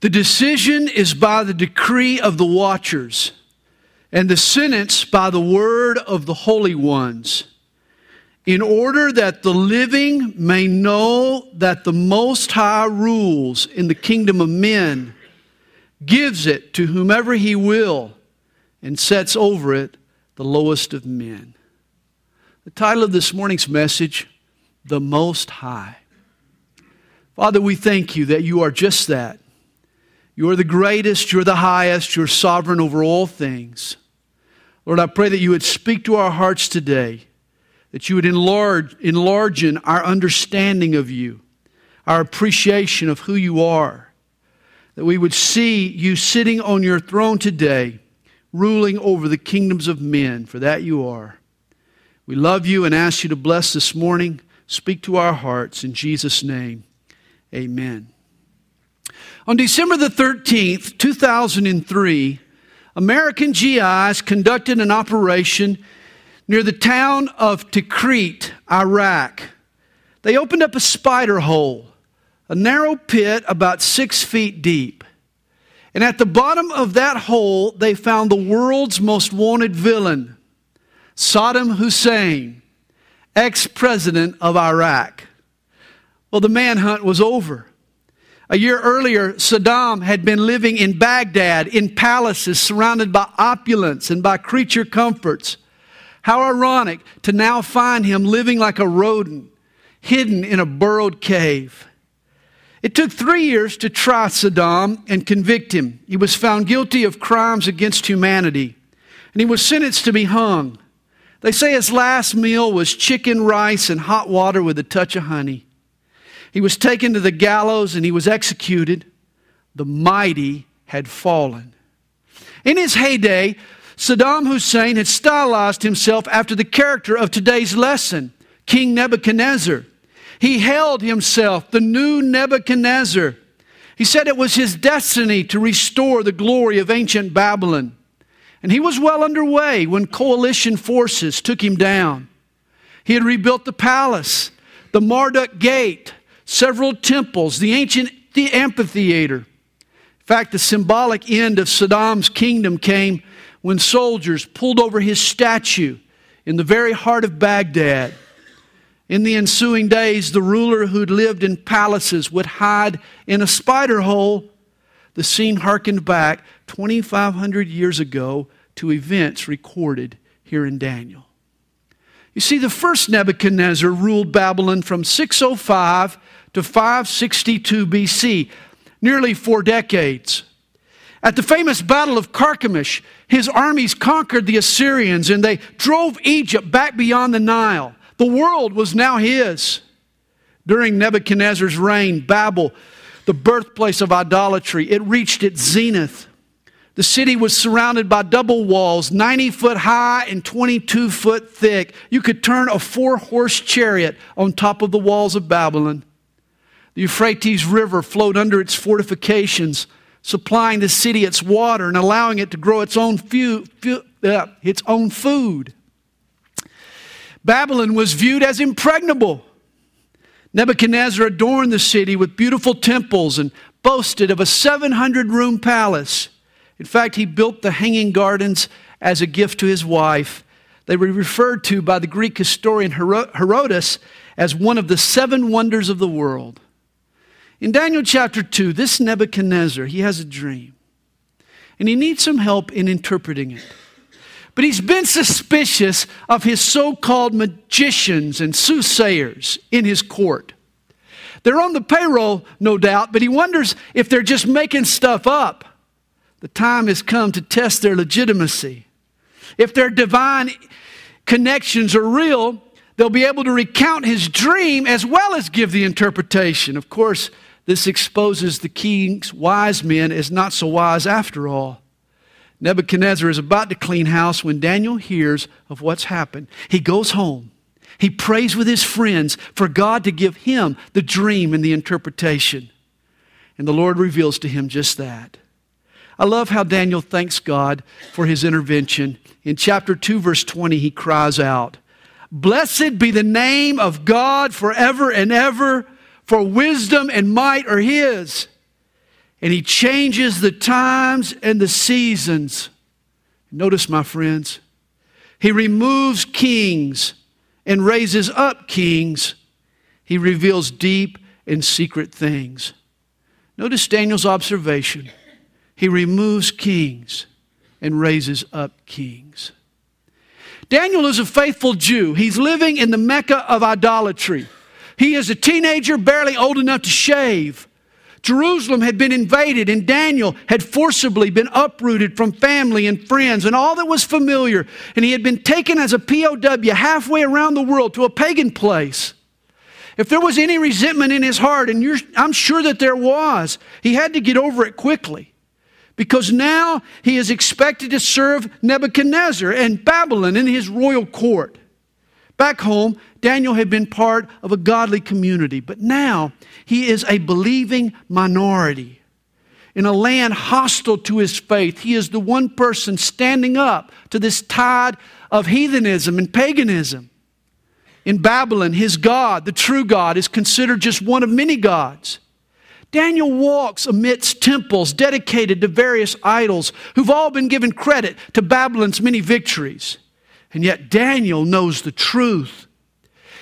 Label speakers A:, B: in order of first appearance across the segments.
A: The decision is by the decree of the watchers, and the sentence by the word of the holy ones, in order that the living may know that the Most High rules in the kingdom of men, gives it to whomever he will, and sets over it the lowest of men. The title of this morning's message, The Most High. Father, we thank you that you are just that. You are the greatest, you're the highest, you're sovereign over all things. Lord, I pray that you would speak to our hearts today, that you would enlarge, enlarge in our understanding of you, our appreciation of who you are, that we would see you sitting on your throne today, ruling over the kingdoms of men, for that you are. We love you and ask you to bless this morning. Speak to our hearts in Jesus' name. Amen. On December the 13th, 2003, American GIs conducted an operation near the town of Tikrit, Iraq. They opened up a spider hole, a narrow pit about six feet deep. And at the bottom of that hole, they found the world's most wanted villain, Saddam Hussein, ex president of Iraq. Well, the manhunt was over. A year earlier, Saddam had been living in Baghdad in palaces surrounded by opulence and by creature comforts. How ironic to now find him living like a rodent, hidden in a burrowed cave. It took three years to try Saddam and convict him. He was found guilty of crimes against humanity, and he was sentenced to be hung. They say his last meal was chicken, rice, and hot water with a touch of honey. He was taken to the gallows and he was executed. The mighty had fallen. In his heyday, Saddam Hussein had stylized himself after the character of today's lesson, King Nebuchadnezzar. He hailed himself the new Nebuchadnezzar. He said it was his destiny to restore the glory of ancient Babylon. And he was well underway when coalition forces took him down. He had rebuilt the palace, the Marduk Gate, several temples, the ancient the amphitheater. In fact, the symbolic end of Saddam's kingdom came when soldiers pulled over his statue in the very heart of Baghdad. In the ensuing days, the ruler who'd lived in palaces would hide in a spider hole. The scene harkened back 2,500 years ago to events recorded here in Daniel. You see, the first Nebuchadnezzar ruled Babylon from 605 to 562 BC, nearly four decades. At the famous Battle of Carchemish, his armies conquered the Assyrians and they drove Egypt back beyond the Nile. The world was now his. During Nebuchadnezzar's reign, Babel, the birthplace of idolatry, it reached its zenith. The city was surrounded by double walls, 90 foot high and 22 foot thick. You could turn a four horse chariot on top of the walls of Babylon. The Euphrates River flowed under its fortifications, supplying the city its water and allowing it to grow its own, fu- fu- uh, its own food. Babylon was viewed as impregnable. Nebuchadnezzar adorned the city with beautiful temples and boasted of a 700 room palace. In fact, he built the Hanging Gardens as a gift to his wife. They were referred to by the Greek historian Herodotus as one of the seven wonders of the world. In Daniel chapter 2, this Nebuchadnezzar, he has a dream. And he needs some help in interpreting it. But he's been suspicious of his so called magicians and soothsayers in his court. They're on the payroll, no doubt, but he wonders if they're just making stuff up. The time has come to test their legitimacy. If their divine connections are real, they'll be able to recount his dream as well as give the interpretation. Of course, this exposes the king's wise men as not so wise after all. Nebuchadnezzar is about to clean house when Daniel hears of what's happened. He goes home. He prays with his friends for God to give him the dream and the interpretation. And the Lord reveals to him just that. I love how Daniel thanks God for his intervention. In chapter 2, verse 20, he cries out, Blessed be the name of God forever and ever for wisdom and might are His. and he changes the times and the seasons. Notice, my friends, he removes kings and raises up kings. He reveals deep and secret things. Notice Daniel's observation. He removes kings and raises up kings. Daniel is a faithful Jew. He's living in the Mecca of idolatry. He is a teenager, barely old enough to shave. Jerusalem had been invaded, and Daniel had forcibly been uprooted from family and friends and all that was familiar. And he had been taken as a POW halfway around the world to a pagan place. If there was any resentment in his heart, and I'm sure that there was, he had to get over it quickly. Because now he is expected to serve Nebuchadnezzar and Babylon in his royal court. Back home, Daniel had been part of a godly community, but now he is a believing minority. In a land hostile to his faith, he is the one person standing up to this tide of heathenism and paganism. In Babylon, his God, the true God, is considered just one of many gods. Daniel walks amidst temples dedicated to various idols who've all been given credit to Babylon's many victories. And yet, Daniel knows the truth.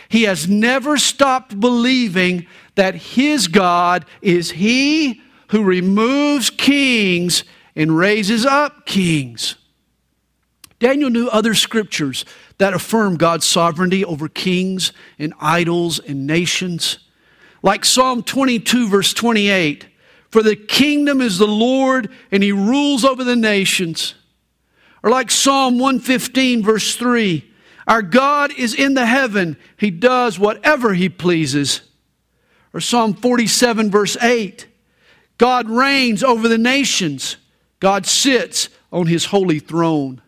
A: He has never stopped believing that his God is he who removes kings and raises up kings. Daniel knew other scriptures that affirm God's sovereignty over kings and idols and nations. Like Psalm 22, verse 28 For the kingdom is the Lord, and he rules over the nations. Or like Psalm 115, verse 3 Our God is in the heaven, He does whatever He pleases. Or Psalm 47, verse 8 God reigns over the nations, God sits on His holy throne.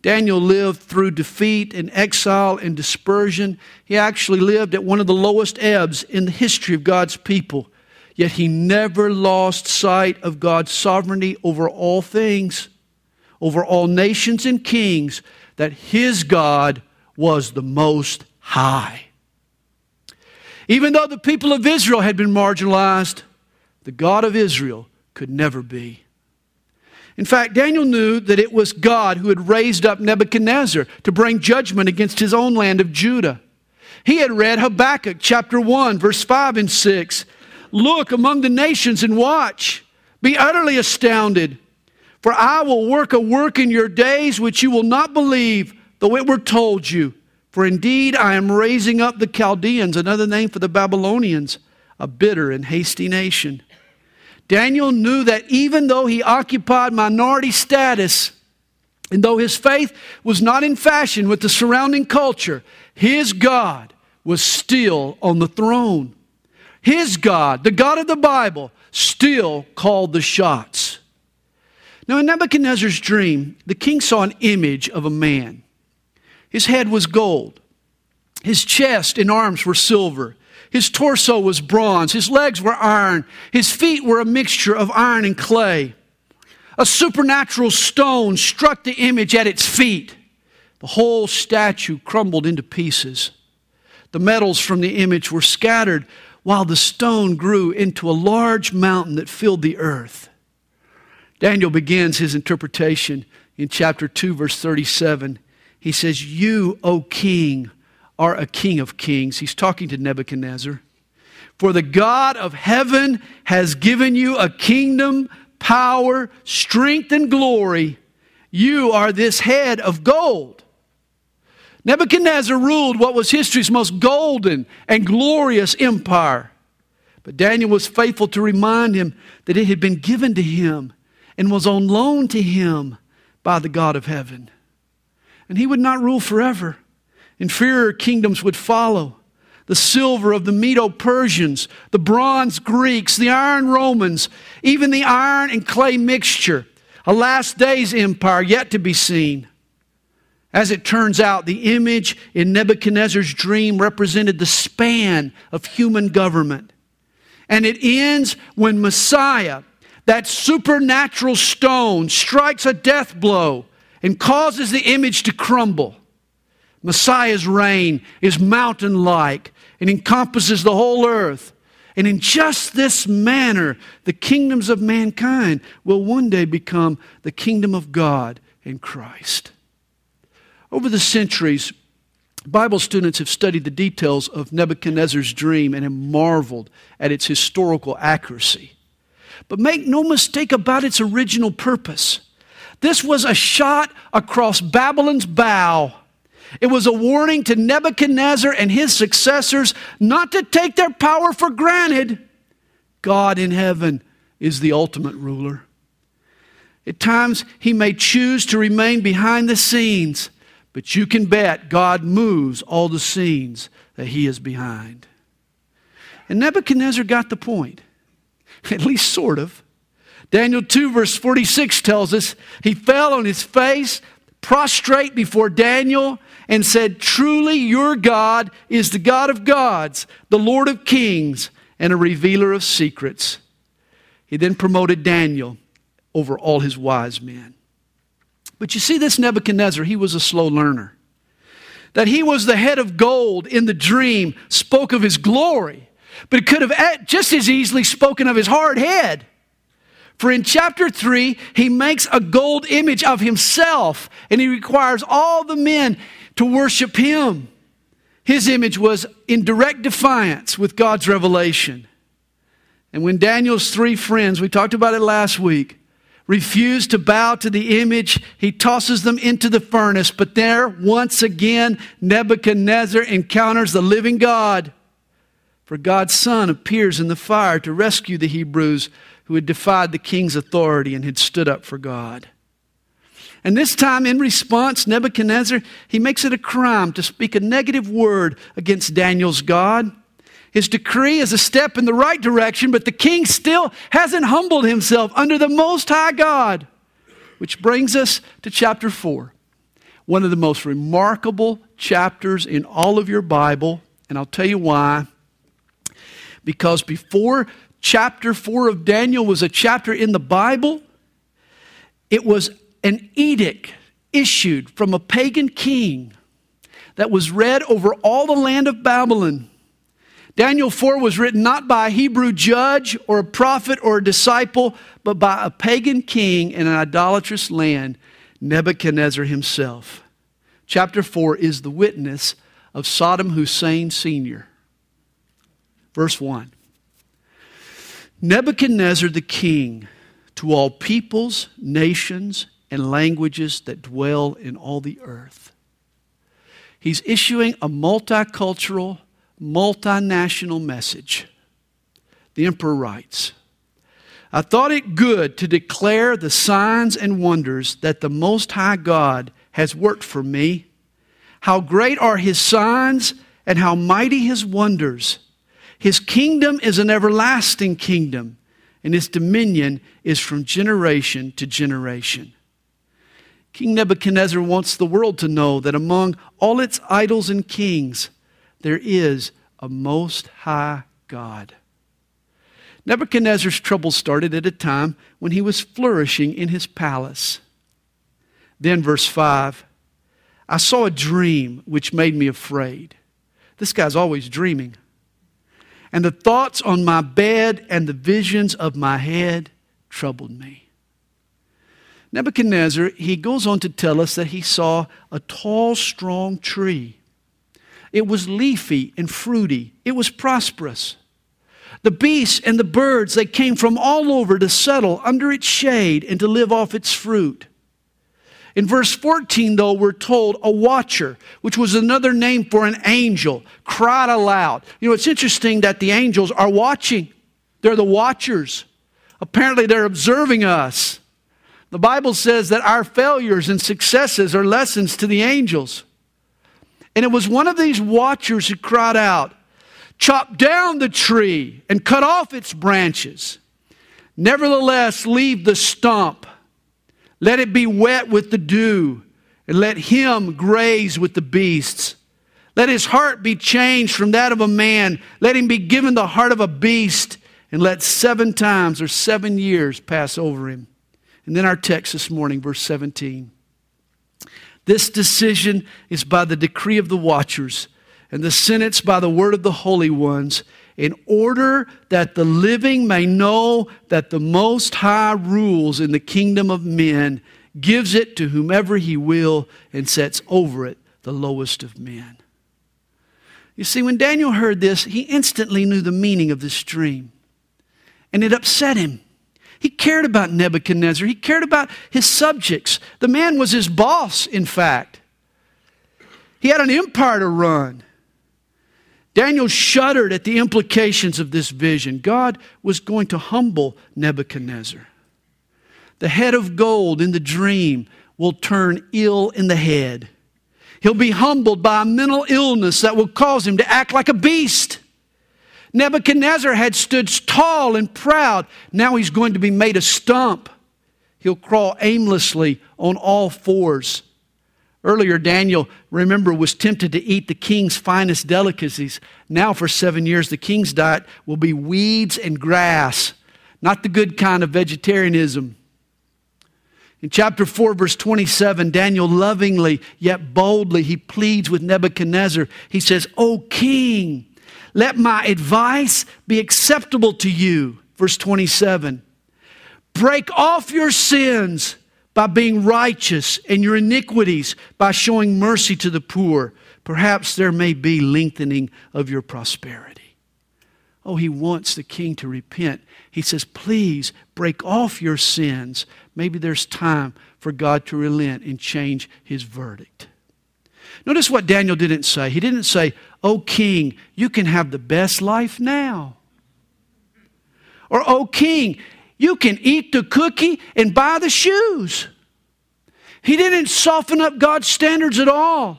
A: Daniel lived through defeat and exile and dispersion. He actually lived at one of the lowest ebbs in the history of God's people. Yet he never lost sight of God's sovereignty over all things over all nations and kings that his God was the most high. Even though the people of Israel had been marginalized, the God of Israel could never be. In fact, Daniel knew that it was God who had raised up Nebuchadnezzar to bring judgment against his own land of Judah. He had read Habakkuk chapter 1, verse 5 and 6. Look among the nations and watch. Be utterly astounded. For I will work a work in your days which you will not believe, though it were told you. For indeed I am raising up the Chaldeans, another name for the Babylonians, a bitter and hasty nation. Daniel knew that even though he occupied minority status, and though his faith was not in fashion with the surrounding culture, his God was still on the throne. His God, the God of the Bible, still called the shots. Now, in Nebuchadnezzar's dream, the king saw an image of a man. His head was gold, his chest and arms were silver, his torso was bronze, his legs were iron, his feet were a mixture of iron and clay. A supernatural stone struck the image at its feet. The whole statue crumbled into pieces. The metals from the image were scattered while the stone grew into a large mountain that filled the earth. Daniel begins his interpretation in chapter 2, verse 37. He says, You, O king, are a king of kings. He's talking to Nebuchadnezzar. For the God of heaven has given you a kingdom, power, strength, and glory. You are this head of gold. Nebuchadnezzar ruled what was history's most golden and glorious empire. But Daniel was faithful to remind him that it had been given to him and was on loan to him by the God of heaven. And he would not rule forever. Inferior kingdoms would follow the silver of the Medo Persians, the bronze Greeks, the iron Romans, even the iron and clay mixture, a last days empire yet to be seen. As it turns out, the image in Nebuchadnezzar's dream represented the span of human government. And it ends when Messiah, that supernatural stone strikes a death blow and causes the image to crumble. Messiah's reign is mountain like and encompasses the whole earth. And in just this manner, the kingdoms of mankind will one day become the kingdom of God in Christ. Over the centuries, Bible students have studied the details of Nebuchadnezzar's dream and have marveled at its historical accuracy. But make no mistake about its original purpose. This was a shot across Babylon's bow. It was a warning to Nebuchadnezzar and his successors not to take their power for granted. God in heaven is the ultimate ruler. At times, he may choose to remain behind the scenes but you can bet God moves all the scenes that he is behind. And Nebuchadnezzar got the point, at least sort of. Daniel 2, verse 46 tells us he fell on his face, prostrate before Daniel, and said, Truly, your God is the God of gods, the Lord of kings, and a revealer of secrets. He then promoted Daniel over all his wise men. But you see, this Nebuchadnezzar, he was a slow learner. That he was the head of gold in the dream spoke of his glory, but it could have just as easily spoken of his hard head. For in chapter 3, he makes a gold image of himself and he requires all the men to worship him. His image was in direct defiance with God's revelation. And when Daniel's three friends, we talked about it last week, refuse to bow to the image, he tosses them into the furnace. But there, once again, Nebuchadnezzar encounters the living God. For God's Son appears in the fire to rescue the Hebrews who had defied the king's authority and had stood up for God. And this time, in response, Nebuchadnezzar, he makes it a crime to speak a negative word against Daniel's God. His decree is a step in the right direction, but the king still hasn't humbled himself under the Most High God. Which brings us to chapter 4, one of the most remarkable chapters in all of your Bible. And I'll tell you why. Because before chapter 4 of Daniel was a chapter in the Bible, it was an edict issued from a pagan king that was read over all the land of Babylon. Daniel 4 was written not by a Hebrew judge or a prophet or a disciple, but by a pagan king in an idolatrous land, Nebuchadnezzar himself. Chapter 4 is the witness of Saddam Hussein Sr. Verse 1 Nebuchadnezzar the king, to all peoples, nations, and languages that dwell in all the earth. He's issuing a multicultural, multinational message. The emperor writes, I thought it good to declare the signs and wonders that the Most High God has worked for me. How great are his signs and how mighty his wonders. His kingdom is an everlasting kingdom, and his dominion is from generation to generation. King Nebuchadnezzar wants the world to know that among all its idols and kings, there is a most high God. Nebuchadnezzar's trouble started at a time when he was flourishing in his palace. Then, verse 5 I saw a dream which made me afraid. This guy's always dreaming. And the thoughts on my bed and the visions of my head troubled me. Nebuchadnezzar, he goes on to tell us that he saw a tall, strong tree it was leafy and fruity. It was prosperous. The beasts and the birds, they came from all over to settle under its shade and to live off its fruit. In verse 14, though, we're told a watcher, which was another name for an angel, cried aloud. You know, it's interesting that the angels are watching, they're the watchers. Apparently, they're observing us. The Bible says that our failures and successes are lessons to the angels. And it was one of these watchers who cried out, Chop down the tree and cut off its branches. Nevertheless, leave the stump. Let it be wet with the dew, and let him graze with the beasts. Let his heart be changed from that of a man. Let him be given the heart of a beast, and let seven times or seven years pass over him. And then our text this morning, verse 17. This decision is by the decree of the watchers, and the sentence by the word of the holy ones, in order that the living may know that the Most High rules in the kingdom of men, gives it to whomever he will, and sets over it the lowest of men. You see, when Daniel heard this, he instantly knew the meaning of this dream, and it upset him. He cared about Nebuchadnezzar. He cared about his subjects. The man was his boss, in fact. He had an empire to run. Daniel shuddered at the implications of this vision. God was going to humble Nebuchadnezzar. The head of gold in the dream will turn ill in the head. He'll be humbled by a mental illness that will cause him to act like a beast. Nebuchadnezzar had stood tall and proud. Now he's going to be made a stump. He'll crawl aimlessly on all fours. Earlier, Daniel, remember, was tempted to eat the king's finest delicacies. Now, for seven years, the king's diet will be weeds and grass, not the good kind of vegetarianism. In chapter 4, verse 27, Daniel lovingly yet boldly he pleads with Nebuchadnezzar. He says, O king, let my advice be acceptable to you. Verse 27. Break off your sins by being righteous and your iniquities by showing mercy to the poor. Perhaps there may be lengthening of your prosperity. Oh, he wants the king to repent. He says, Please break off your sins. Maybe there's time for God to relent and change his verdict. Notice what Daniel didn't say. He didn't say, Oh, king, you can have the best life now. Or, Oh, king, you can eat the cookie and buy the shoes. He didn't soften up God's standards at all.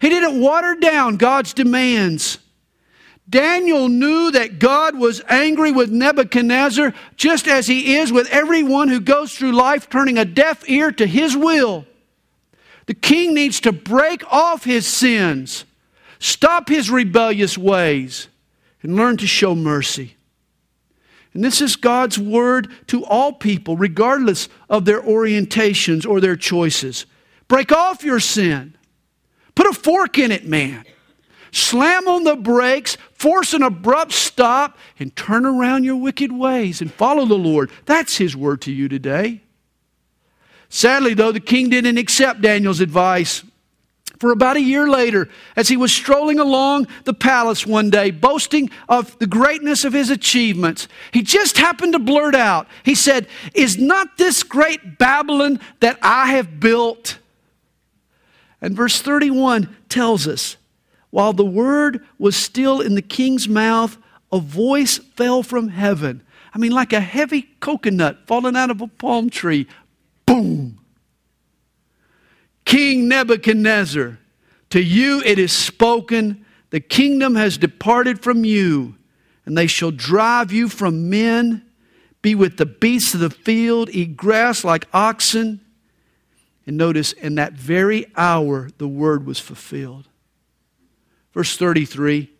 A: He didn't water down God's demands. Daniel knew that God was angry with Nebuchadnezzar just as he is with everyone who goes through life turning a deaf ear to his will. The king needs to break off his sins, stop his rebellious ways, and learn to show mercy. And this is God's word to all people, regardless of their orientations or their choices. Break off your sin. Put a fork in it, man. Slam on the brakes, force an abrupt stop, and turn around your wicked ways and follow the Lord. That's His word to you today. Sadly, though, the king didn't accept Daniel's advice. For about a year later, as he was strolling along the palace one day, boasting of the greatness of his achievements, he just happened to blurt out, he said, Is not this great Babylon that I have built? And verse 31 tells us, while the word was still in the king's mouth, a voice fell from heaven. I mean, like a heavy coconut falling out of a palm tree. Boom! King Nebuchadnezzar, to you it is spoken, the kingdom has departed from you, and they shall drive you from men, be with the beasts of the field, eat grass like oxen. And notice, in that very hour, the word was fulfilled. Verse 33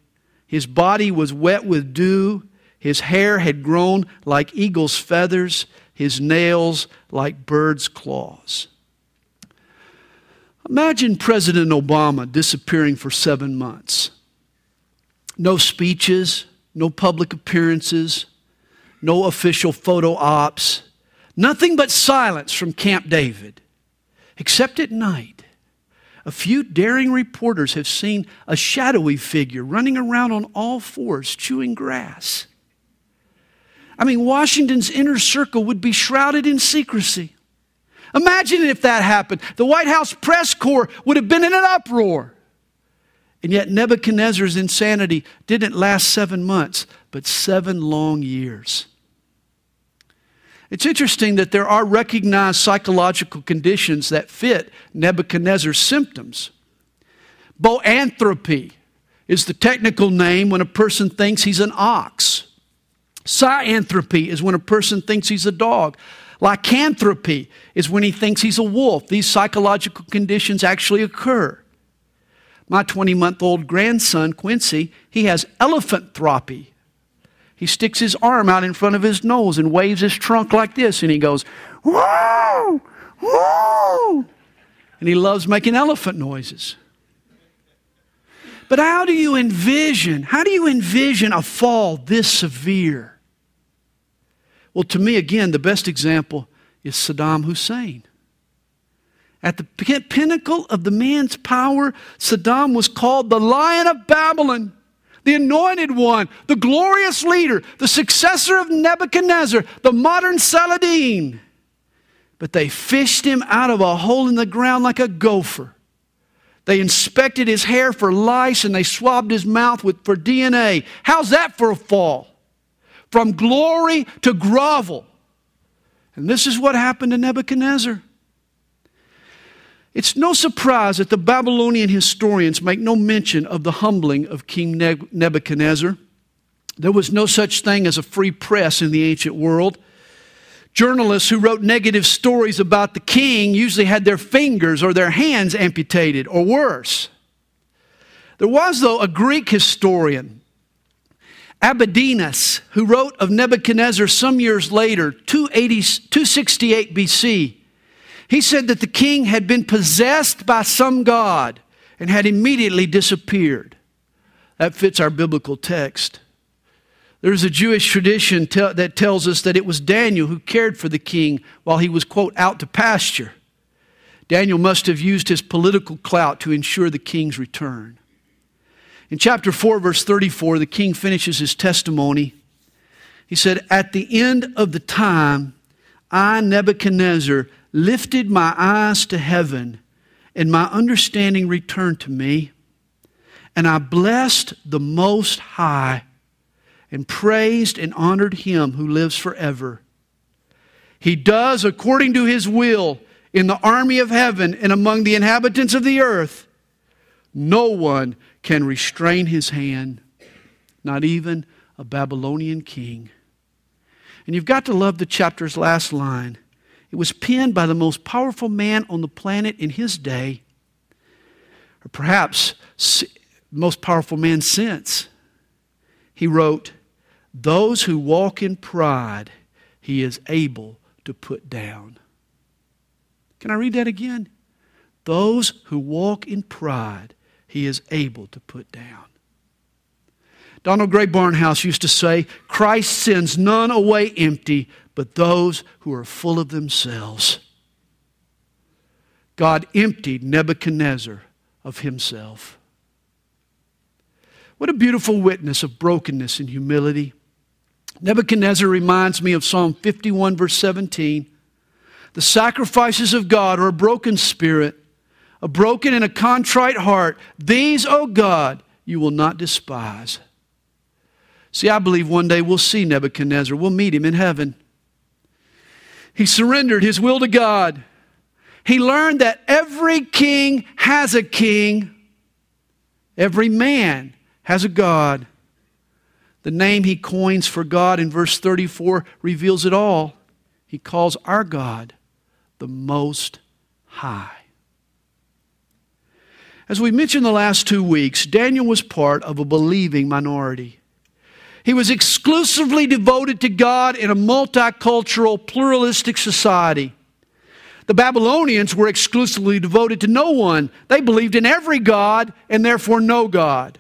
A: His body was wet with dew, his hair had grown like eagle's feathers, his nails like bird's claws. Imagine President Obama disappearing for seven months. No speeches, no public appearances, no official photo ops, nothing but silence from Camp David, except at night. A few daring reporters have seen a shadowy figure running around on all fours, chewing grass. I mean, Washington's inner circle would be shrouded in secrecy. Imagine if that happened. The White House press corps would have been in an uproar. And yet, Nebuchadnezzar's insanity didn't last seven months, but seven long years. It's interesting that there are recognized psychological conditions that fit Nebuchadnezzar's symptoms. Boanthropy is the technical name when a person thinks he's an ox. Cyanthropy is when a person thinks he's a dog. Lycanthropy is when he thinks he's a wolf. These psychological conditions actually occur. My 20 month old grandson, Quincy, he has elephanthropy. He sticks his arm out in front of his nose and waves his trunk like this, and he goes, Whoa! Whoa! And he loves making elephant noises. But how do you envision? How do you envision a fall this severe? Well, to me, again, the best example is Saddam Hussein. At the pinnacle of the man's power, Saddam was called the Lion of Babylon, the anointed one, the glorious leader, the successor of Nebuchadnezzar, the modern Saladin. But they fished him out of a hole in the ground like a gopher. They inspected his hair for lice and they swabbed his mouth with, for DNA. How's that for a fall? From glory to grovel. And this is what happened to Nebuchadnezzar. It's no surprise that the Babylonian historians make no mention of the humbling of King Nebuchadnezzar. There was no such thing as a free press in the ancient world. Journalists who wrote negative stories about the king usually had their fingers or their hands amputated or worse. There was, though, a Greek historian, Abydenus, who wrote of Nebuchadnezzar some years later, 268 BC. He said that the king had been possessed by some god and had immediately disappeared. That fits our biblical text. There's a Jewish tradition that tells us that it was Daniel who cared for the king while he was, quote, out to pasture. Daniel must have used his political clout to ensure the king's return. In chapter 4, verse 34, the king finishes his testimony. He said, At the end of the time, I, Nebuchadnezzar, lifted my eyes to heaven, and my understanding returned to me. And I blessed the Most High and praised and honored him who lives forever. He does according to his will in the army of heaven and among the inhabitants of the earth. No one can restrain his hand, not even a Babylonian king. And you've got to love the chapter's last line. It was penned by the most powerful man on the planet in his day, or perhaps most powerful man since. He wrote, those who walk in pride, he is able to put down. Can I read that again? Those who walk in pride, he is able to put down. Donald Grey Barnhouse used to say, Christ sends none away empty, but those who are full of themselves. God emptied Nebuchadnezzar of himself. What a beautiful witness of brokenness and humility. Nebuchadnezzar reminds me of Psalm 51, verse 17. The sacrifices of God are a broken spirit, a broken and a contrite heart. These, O God, you will not despise. See, I believe one day we'll see Nebuchadnezzar. We'll meet him in heaven. He surrendered his will to God. He learned that every king has a king, every man has a God. The name he coins for God in verse 34 reveals it all. He calls our God the Most High. As we mentioned the last two weeks, Daniel was part of a believing minority. He was exclusively devoted to God in a multicultural, pluralistic society. The Babylonians were exclusively devoted to no one. They believed in every God and therefore no God.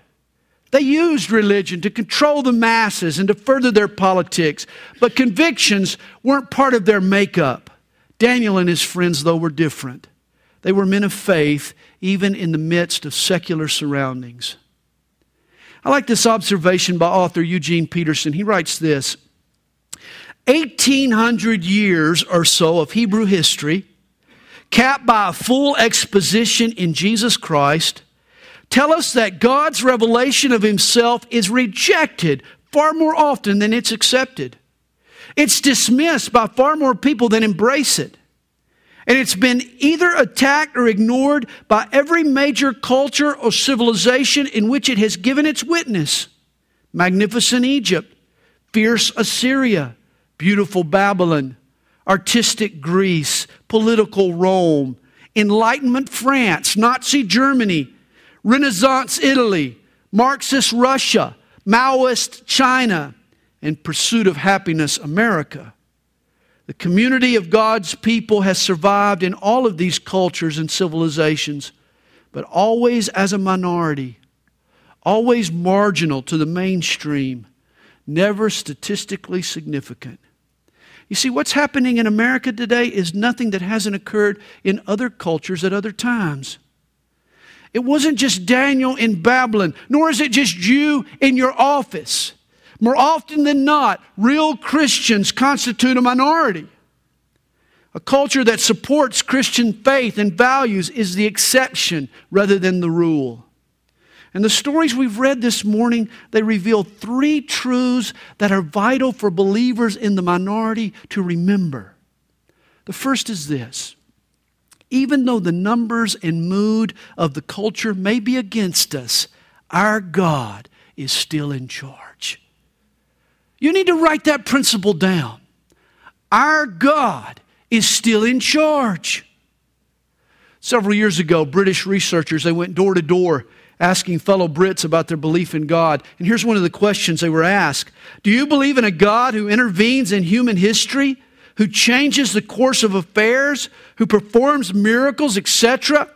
A: They used religion to control the masses and to further their politics, but convictions weren't part of their makeup. Daniel and his friends, though, were different. They were men of faith, even in the midst of secular surroundings. I like this observation by author Eugene Peterson. He writes this 1800 years or so of Hebrew history, capped by a full exposition in Jesus Christ, tell us that God's revelation of Himself is rejected far more often than it's accepted. It's dismissed by far more people than embrace it. And it's been either attacked or ignored by every major culture or civilization in which it has given its witness. Magnificent Egypt, fierce Assyria, beautiful Babylon, artistic Greece, political Rome, Enlightenment France, Nazi Germany, Renaissance Italy, Marxist Russia, Maoist China, and Pursuit of Happiness America. The community of God's people has survived in all of these cultures and civilizations, but always as a minority, always marginal to the mainstream, never statistically significant. You see, what's happening in America today is nothing that hasn't occurred in other cultures at other times. It wasn't just Daniel in Babylon, nor is it just you in your office. More often than not, real Christians constitute a minority. A culture that supports Christian faith and values is the exception rather than the rule. And the stories we've read this morning, they reveal three truths that are vital for believers in the minority to remember. The first is this even though the numbers and mood of the culture may be against us, our God is still in charge. You need to write that principle down. Our God is still in charge. Several years ago, British researchers they went door to door asking fellow Brits about their belief in God. And here's one of the questions they were asked Do you believe in a God who intervenes in human history, who changes the course of affairs, who performs miracles, etc.?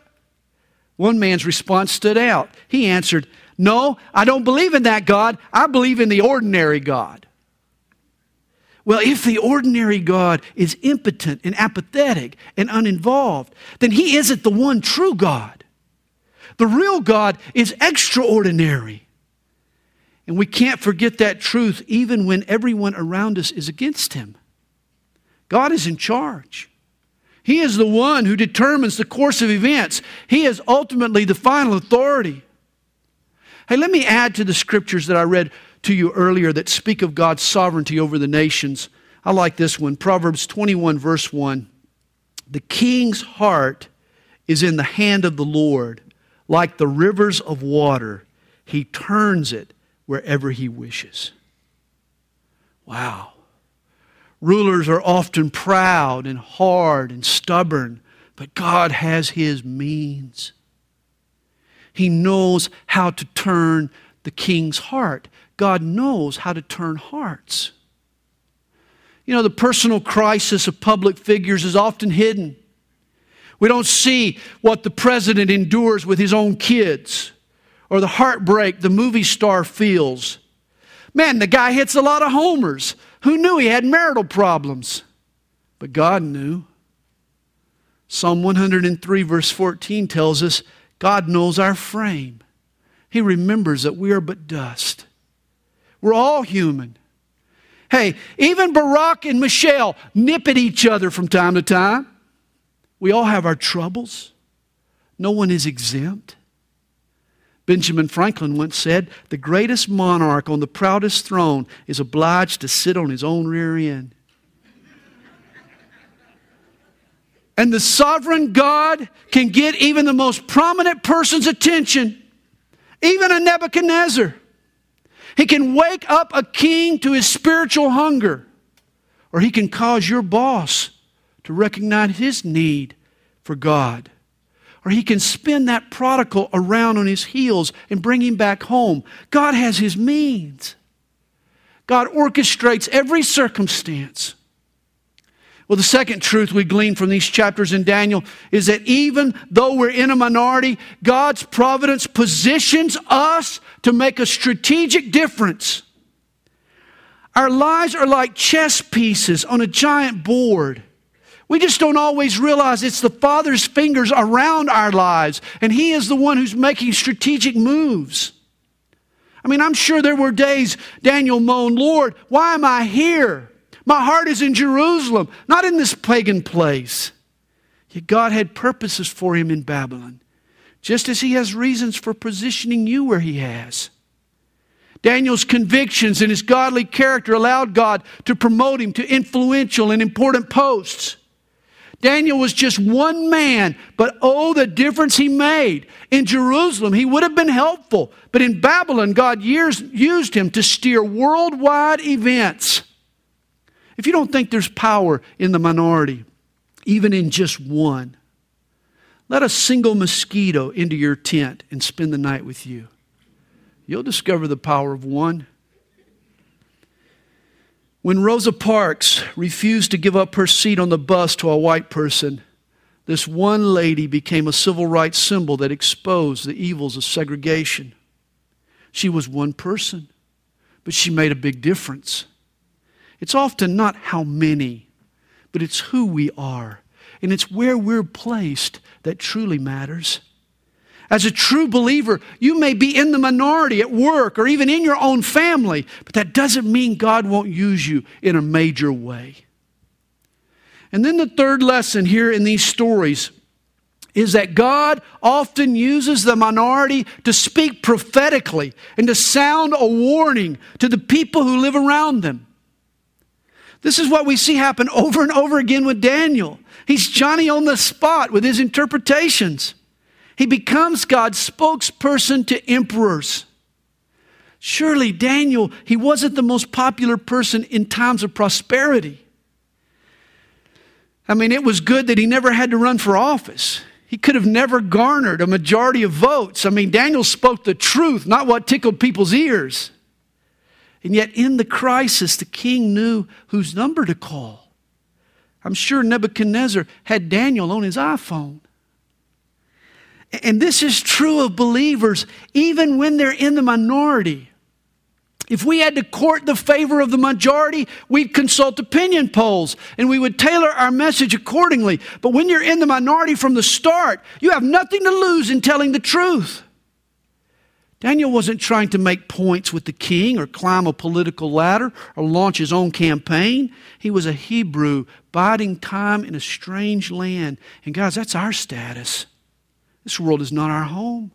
A: One man's response stood out. He answered, No, I don't believe in that God. I believe in the ordinary God. Well, if the ordinary God is impotent and apathetic and uninvolved, then he isn't the one true God. The real God is extraordinary. And we can't forget that truth even when everyone around us is against him. God is in charge. He is the one who determines the course of events. He is ultimately the final authority. Hey, let me add to the scriptures that I read to you earlier that speak of God's sovereignty over the nations. I like this one Proverbs 21, verse 1. The king's heart is in the hand of the Lord like the rivers of water, he turns it wherever he wishes. Wow. Rulers are often proud and hard and stubborn, but God has his means. He knows how to turn the king's heart. God knows how to turn hearts. You know, the personal crisis of public figures is often hidden. We don't see what the president endures with his own kids or the heartbreak the movie star feels. Man, the guy hits a lot of homers. Who knew he had marital problems? But God knew. Psalm 103, verse 14 tells us God knows our frame. He remembers that we are but dust. We're all human. Hey, even Barack and Michelle nip at each other from time to time. We all have our troubles. No one is exempt. Benjamin Franklin once said, The greatest monarch on the proudest throne is obliged to sit on his own rear end. and the sovereign God can get even the most prominent person's attention, even a Nebuchadnezzar. He can wake up a king to his spiritual hunger, or he can cause your boss to recognize his need for God. Or he can spin that prodigal around on his heels and bring him back home. God has his means. God orchestrates every circumstance. Well, the second truth we glean from these chapters in Daniel is that even though we're in a minority, God's providence positions us to make a strategic difference. Our lives are like chess pieces on a giant board. We just don't always realize it's the Father's fingers around our lives, and He is the one who's making strategic moves. I mean, I'm sure there were days Daniel moaned, Lord, why am I here? My heart is in Jerusalem, not in this pagan place. Yet God had purposes for him in Babylon, just as He has reasons for positioning you where He has. Daniel's convictions and his godly character allowed God to promote him to influential and important posts. Daniel was just one man, but oh, the difference he made. In Jerusalem, he would have been helpful, but in Babylon, God years, used him to steer worldwide events. If you don't think there's power in the minority, even in just one, let a single mosquito into your tent and spend the night with you. You'll discover the power of one. When Rosa Parks refused to give up her seat on the bus to a white person, this one lady became a civil rights symbol that exposed the evils of segregation. She was one person, but she made a big difference. It's often not how many, but it's who we are. And it's where we're placed that truly matters. As a true believer, you may be in the minority at work or even in your own family, but that doesn't mean God won't use you in a major way. And then the third lesson here in these stories is that God often uses the minority to speak prophetically and to sound a warning to the people who live around them. This is what we see happen over and over again with Daniel. He's Johnny on the spot with his interpretations. He becomes God's spokesperson to emperors. Surely Daniel, he wasn't the most popular person in times of prosperity. I mean, it was good that he never had to run for office. He could have never garnered a majority of votes. I mean, Daniel spoke the truth, not what tickled people's ears. And yet, in the crisis, the king knew whose number to call. I'm sure Nebuchadnezzar had Daniel on his iPhone. And this is true of believers, even when they're in the minority. If we had to court the favor of the majority, we'd consult opinion polls and we would tailor our message accordingly. But when you're in the minority from the start, you have nothing to lose in telling the truth. Daniel wasn't trying to make points with the king or climb a political ladder or launch his own campaign. He was a Hebrew biding time in a strange land. And guys, that's our status. This world is not our home.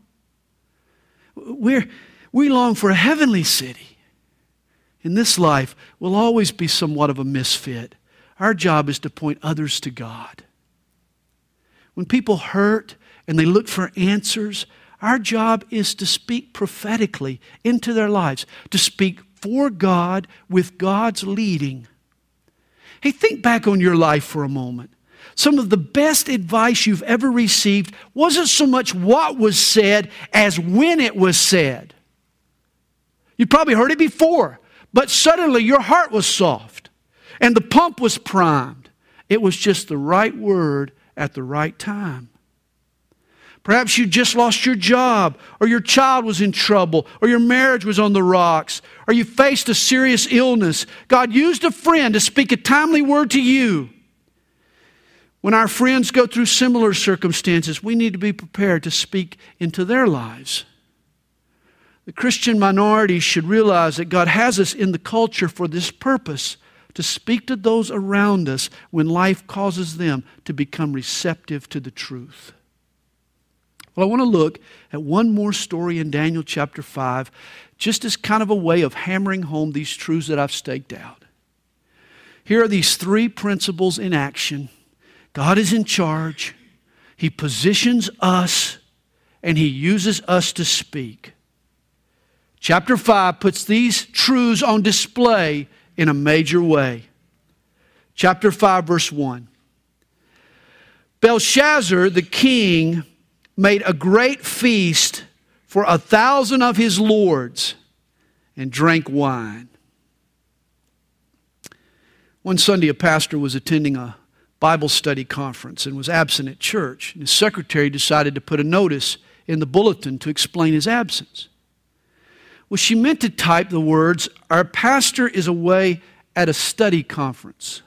A: We're, we long for a heavenly city. In this life, we'll always be somewhat of a misfit. Our job is to point others to God. When people hurt and they look for answers, our job is to speak prophetically into their lives, to speak for God with God's leading. Hey, think back on your life for a moment. Some of the best advice you've ever received wasn't so much what was said as when it was said. You probably heard it before, but suddenly your heart was soft and the pump was primed. It was just the right word at the right time. Perhaps you just lost your job, or your child was in trouble, or your marriage was on the rocks, or you faced a serious illness. God used a friend to speak a timely word to you. When our friends go through similar circumstances, we need to be prepared to speak into their lives. The Christian minority should realize that God has us in the culture for this purpose to speak to those around us when life causes them to become receptive to the truth. Well, I want to look at one more story in Daniel chapter 5, just as kind of a way of hammering home these truths that I've staked out. Here are these three principles in action God is in charge, He positions us, and He uses us to speak. Chapter 5 puts these truths on display in a major way. Chapter 5, verse 1. Belshazzar, the king, made a great feast for a thousand of his lords and drank wine. One Sunday, a pastor was attending a Bible study conference and was absent at church. And his secretary decided to put a notice in the bulletin to explain his absence. Well, she meant to type the words, Our pastor is away at a study conference.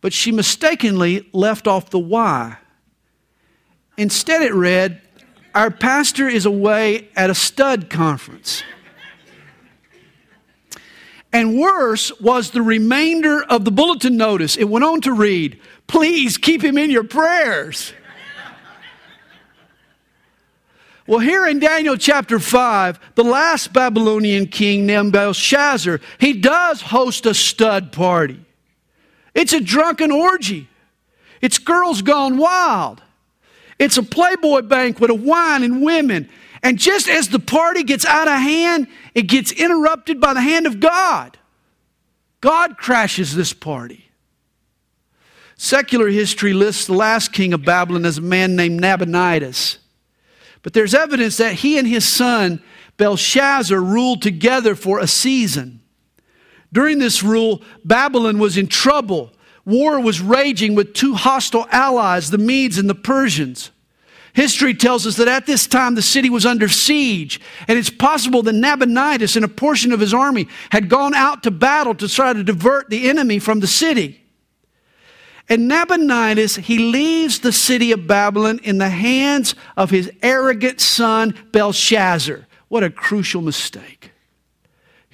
A: But she mistakenly left off the Y. Instead, it read, Our pastor is away at a stud conference. And worse was the remainder of the bulletin notice. It went on to read, Please keep him in your prayers. Well, here in Daniel chapter 5, the last Babylonian king Belshazzar, he does host a stud party. It's a drunken orgy. It's girls gone wild. It's a Playboy banquet of wine and women. And just as the party gets out of hand, it gets interrupted by the hand of God. God crashes this party. Secular history lists the last king of Babylon as a man named Nabonidus. But there's evidence that he and his son Belshazzar ruled together for a season. During this rule, Babylon was in trouble. War was raging with two hostile allies, the Medes and the Persians. History tells us that at this time the city was under siege, and it's possible that Nabonidus and a portion of his army had gone out to battle to try to divert the enemy from the city. And Nabonidus, he leaves the city of Babylon in the hands of his arrogant son Belshazzar. What a crucial mistake.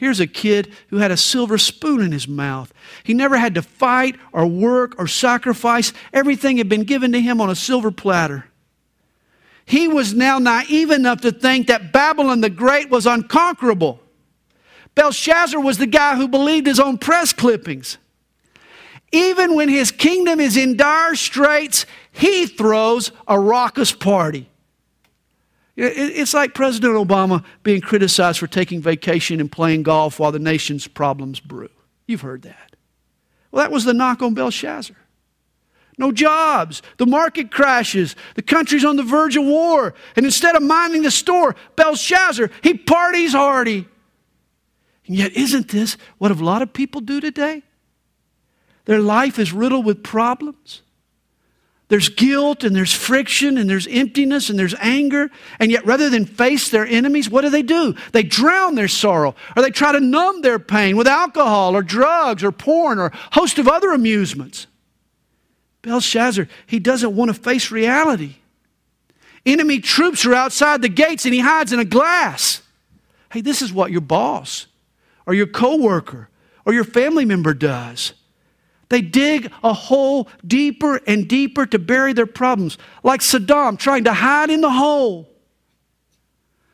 A: Here's a kid who had a silver spoon in his mouth. He never had to fight or work or sacrifice. Everything had been given to him on a silver platter. He was now naive enough to think that Babylon the Great was unconquerable. Belshazzar was the guy who believed his own press clippings. Even when his kingdom is in dire straits, he throws a raucous party. It's like President Obama being criticized for taking vacation and playing golf while the nation's problems brew. You've heard that. Well, that was the knock on Belshazzar no jobs. The market crashes. The country's on the verge of war. And instead of minding the store, Belshazzar, he parties hardy. And yet, isn't this what a lot of people do today? Their life is riddled with problems. There's guilt and there's friction and there's emptiness and there's anger. And yet, rather than face their enemies, what do they do? They drown their sorrow or they try to numb their pain with alcohol or drugs or porn or a host of other amusements. Belshazzar, he doesn't want to face reality. Enemy troops are outside the gates and he hides in a glass. Hey, this is what your boss or your coworker or your family member does. They dig a hole deeper and deeper to bury their problems, like Saddam trying to hide in the hole.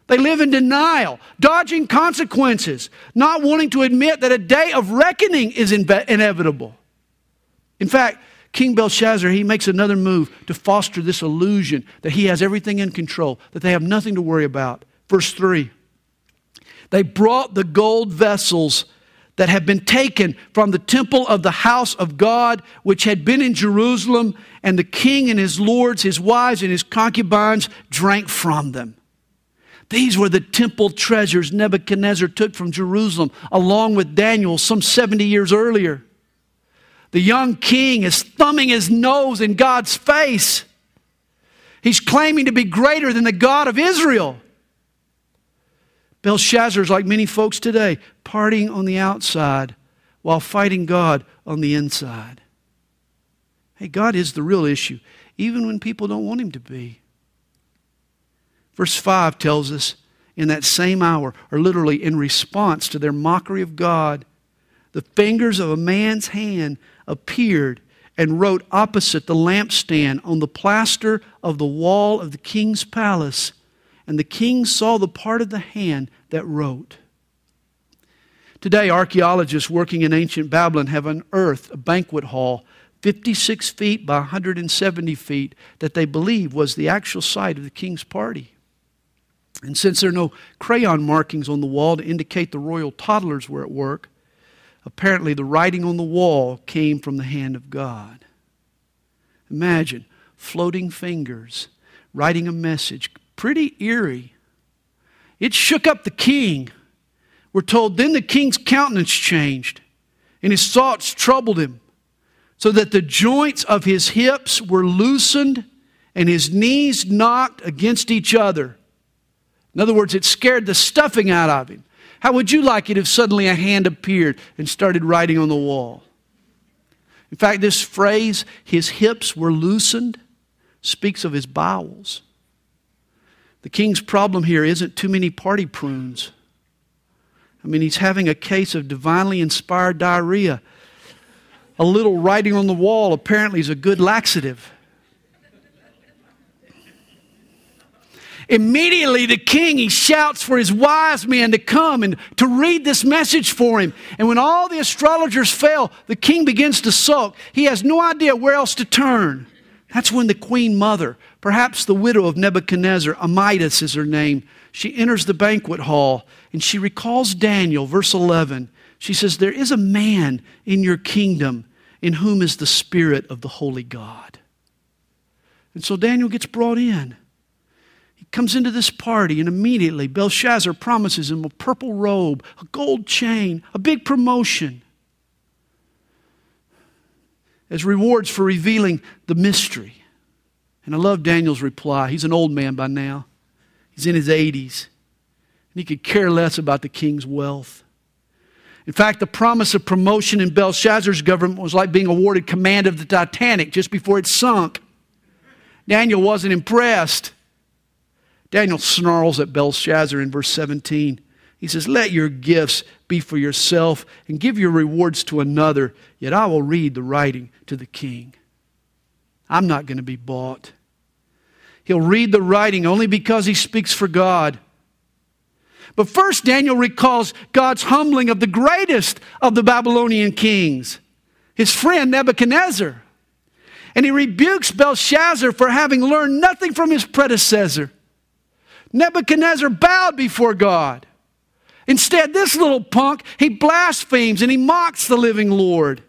A: They live in denial, dodging consequences, not wanting to admit that a day of reckoning is inevitable. In fact, King Belshazzar, he makes another move to foster this illusion that he has everything in control, that they have nothing to worry about. Verse 3 They brought the gold vessels that had been taken from the temple of the house of God, which had been in Jerusalem, and the king and his lords, his wives, and his concubines drank from them. These were the temple treasures Nebuchadnezzar took from Jerusalem, along with Daniel some 70 years earlier. The young king is thumbing his nose in God's face. He's claiming to be greater than the God of Israel. Belshazzar is like many folks today, partying on the outside while fighting God on the inside. Hey, God is the real issue, even when people don't want him to be. Verse 5 tells us in that same hour, or literally in response to their mockery of God, the fingers of a man's hand appeared and wrote opposite the lampstand on the plaster of the wall of the king's palace. And the king saw the part of the hand that wrote. Today, archaeologists working in ancient Babylon have unearthed a banquet hall 56 feet by 170 feet that they believe was the actual site of the king's party. And since there are no crayon markings on the wall to indicate the royal toddlers were at work, apparently the writing on the wall came from the hand of God. Imagine floating fingers writing a message, pretty eerie. It shook up the king. We're told then the king's countenance changed, and his thoughts troubled him, so that the joints of his hips were loosened and his knees knocked against each other. In other words, it scared the stuffing out of him. How would you like it if suddenly a hand appeared and started writing on the wall? In fact, this phrase, his hips were loosened, speaks of his bowels. The king's problem here isn't too many party prunes. I mean, he's having a case of divinely inspired diarrhea. A little writing on the wall apparently is a good laxative. Immediately, the king, he shouts for his wise men to come and to read this message for him. And when all the astrologers fail, the king begins to sulk. He has no idea where else to turn. That's when the queen mother, perhaps the widow of Nebuchadnezzar, Amytis is her name, she enters the banquet hall and she recalls Daniel, verse 11. She says, There is a man in your kingdom in whom is the Spirit of the Holy God. And so Daniel gets brought in He comes into this party, and immediately Belshazzar promises him a purple robe, a gold chain, a big promotion as rewards for revealing the mystery. And I love Daniel's reply. He's an old man by now, he's in his 80s, and he could care less about the king's wealth. In fact, the promise of promotion in Belshazzar's government was like being awarded command of the Titanic just before it sunk. Daniel wasn't impressed. Daniel snarls at Belshazzar in verse 17. He says, Let your gifts be for yourself and give your rewards to another, yet I will read the writing to the king. I'm not going to be bought. He'll read the writing only because he speaks for God. But first, Daniel recalls God's humbling of the greatest of the Babylonian kings, his friend Nebuchadnezzar. And he rebukes Belshazzar for having learned nothing from his predecessor. Nebuchadnezzar bowed before God. Instead, this little punk, he blasphemes and he mocks the living Lord.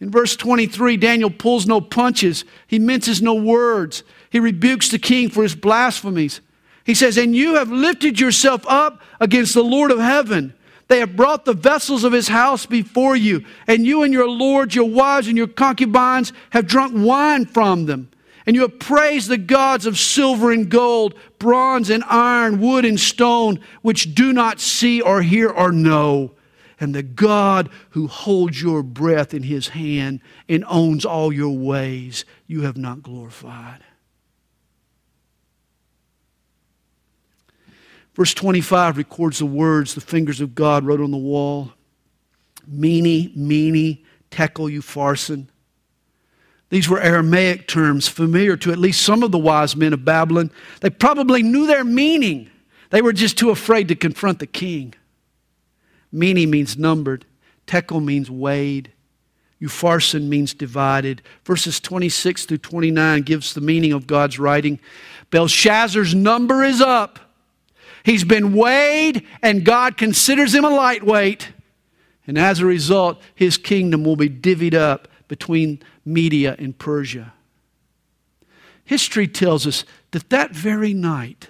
A: In verse 23, Daniel pulls no punches, he minces no words. He rebukes the king for his blasphemies. He says, And you have lifted yourself up against the Lord of heaven. They have brought the vessels of his house before you, and you and your lords, your wives, and your concubines have drunk wine from them. And you have praised the gods of silver and gold, bronze and iron, wood and stone, which do not see or hear or know. And the God who holds your breath in his hand and owns all your ways, you have not glorified. Verse 25 records the words the fingers of God wrote on the wall Mene, Mene, Tekel, you Upharsin. These were Aramaic terms familiar to at least some of the wise men of Babylon. They probably knew their meaning. They were just too afraid to confront the king. Mene means numbered, Tekel means weighed, Upharsin means divided. Verses 26 through 29 gives the meaning of God's writing. Belshazzar's number is up. He's been weighed, and God considers him a lightweight. And as a result, his kingdom will be divvied up between Media and Persia. History tells us that that very night,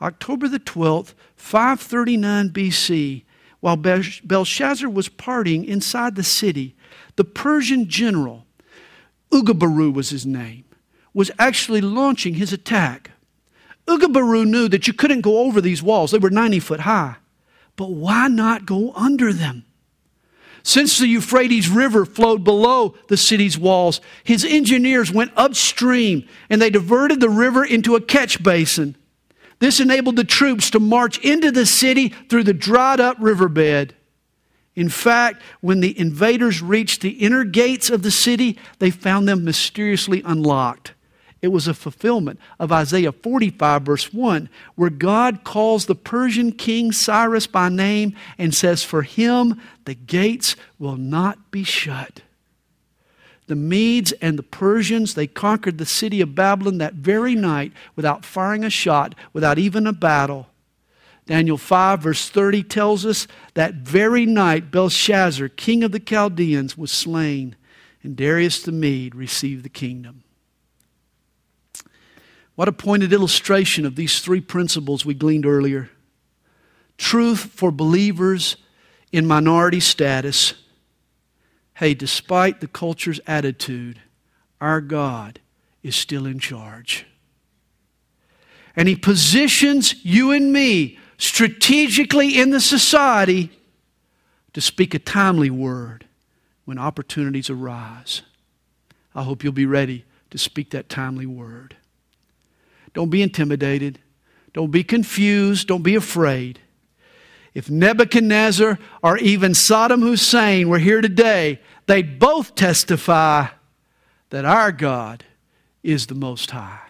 A: October the 12th, 539 BC, while Belshazzar was partying inside the city, the Persian general, Ugabaru was his name, was actually launching his attack. Ugabaru knew that you couldn't go over these walls, they were 90 foot high. But why not go under them? Since the Euphrates River flowed below the city's walls, his engineers went upstream and they diverted the river into a catch basin. This enabled the troops to march into the city through the dried up riverbed. In fact, when the invaders reached the inner gates of the city, they found them mysteriously unlocked. It was a fulfillment of Isaiah 45, verse 1, where God calls the Persian king Cyrus by name and says, For him the gates will not be shut. The Medes and the Persians, they conquered the city of Babylon that very night without firing a shot, without even a battle. Daniel 5, verse 30 tells us that very night Belshazzar, king of the Chaldeans, was slain, and Darius the Mede received the kingdom. What a pointed illustration of these three principles we gleaned earlier truth for believers in minority status. Hey, despite the culture's attitude, our God is still in charge. And He positions you and me strategically in the society to speak a timely word when opportunities arise. I hope you'll be ready to speak that timely word. Don't be intimidated. Don't be confused. Don't be afraid. If Nebuchadnezzar or even Saddam Hussein were here today, they'd both testify that our God is the Most High.